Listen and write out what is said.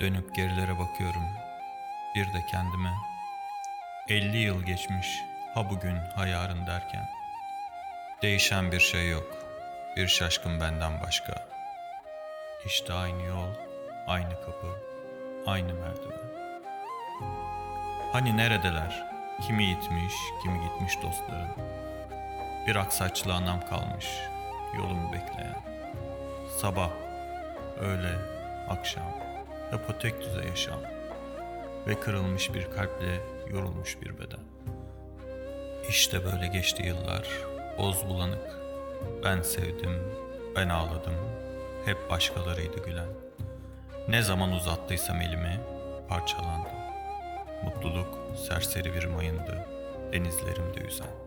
Dönüp gerilere bakıyorum. Bir de kendime. 50 yıl geçmiş ha bugün ha yarın derken. Değişen bir şey yok. Bir şaşkın benden başka. İşte aynı yol, aynı kapı, aynı merdiven. Hani neredeler? Kimi gitmiş, kimi gitmiş dostların. Bir aksaçlı anam kalmış, yolumu bekleyen. Sabah, öğle, akşam, hep o tek düze yaşam. Ve kırılmış bir kalple yorulmuş bir beden. İşte böyle geçti yıllar, boz bulanık. Ben sevdim, ben ağladım, hep başkalarıydı gülen. Ne zaman uzattıysam elimi, parçalandı. Mutluluk serseri bir mayındı, denizlerimde yüzen.